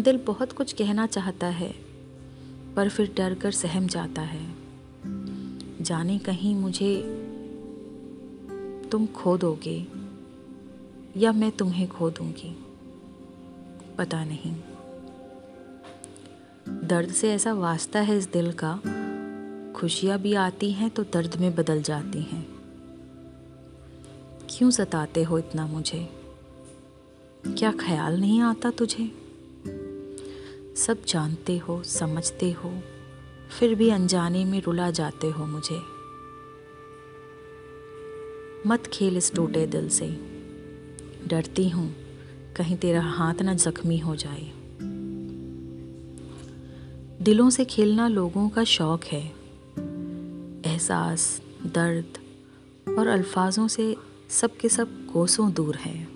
दिल बहुत कुछ कहना चाहता है, पर फिर डर कर सहम जाता है। जाने कहीं मुझे तुम खो दोगे, या मैं तुम्हें खो दूँगी। पता नहीं। दर्द से ऐसा वास्ता है इस दिल का, खुशियाँ भी आती हैं तो दर्द में बदल जाती हैं। क्यों सताते हो इतना मुझे? क्या ख्याल नहीं आता तुझे? सब जानते हो, समझते हो, फिर भी अनजाने में रुला जाते हो मुझे। मत खेल इस टूटे दिल से। डरती हूँ, कहीं तेरा हाथ ना जख्मी हो जाए। दिलों से खेलना लोगों का शौक है। एहसास, दर्द और अल्फाजों से सब के सब कोसों दूर है।